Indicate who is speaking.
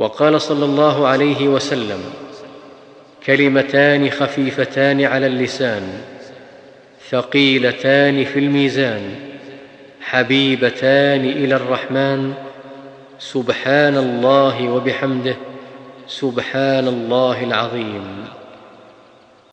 Speaker 1: وقال صلى الله عليه وسلم كلمتان خفيفتان على اللسان ثقيلتان في الميزان حبيبتان إلى الرحمن سبحان الله وبحمده سبحان الله العظيم.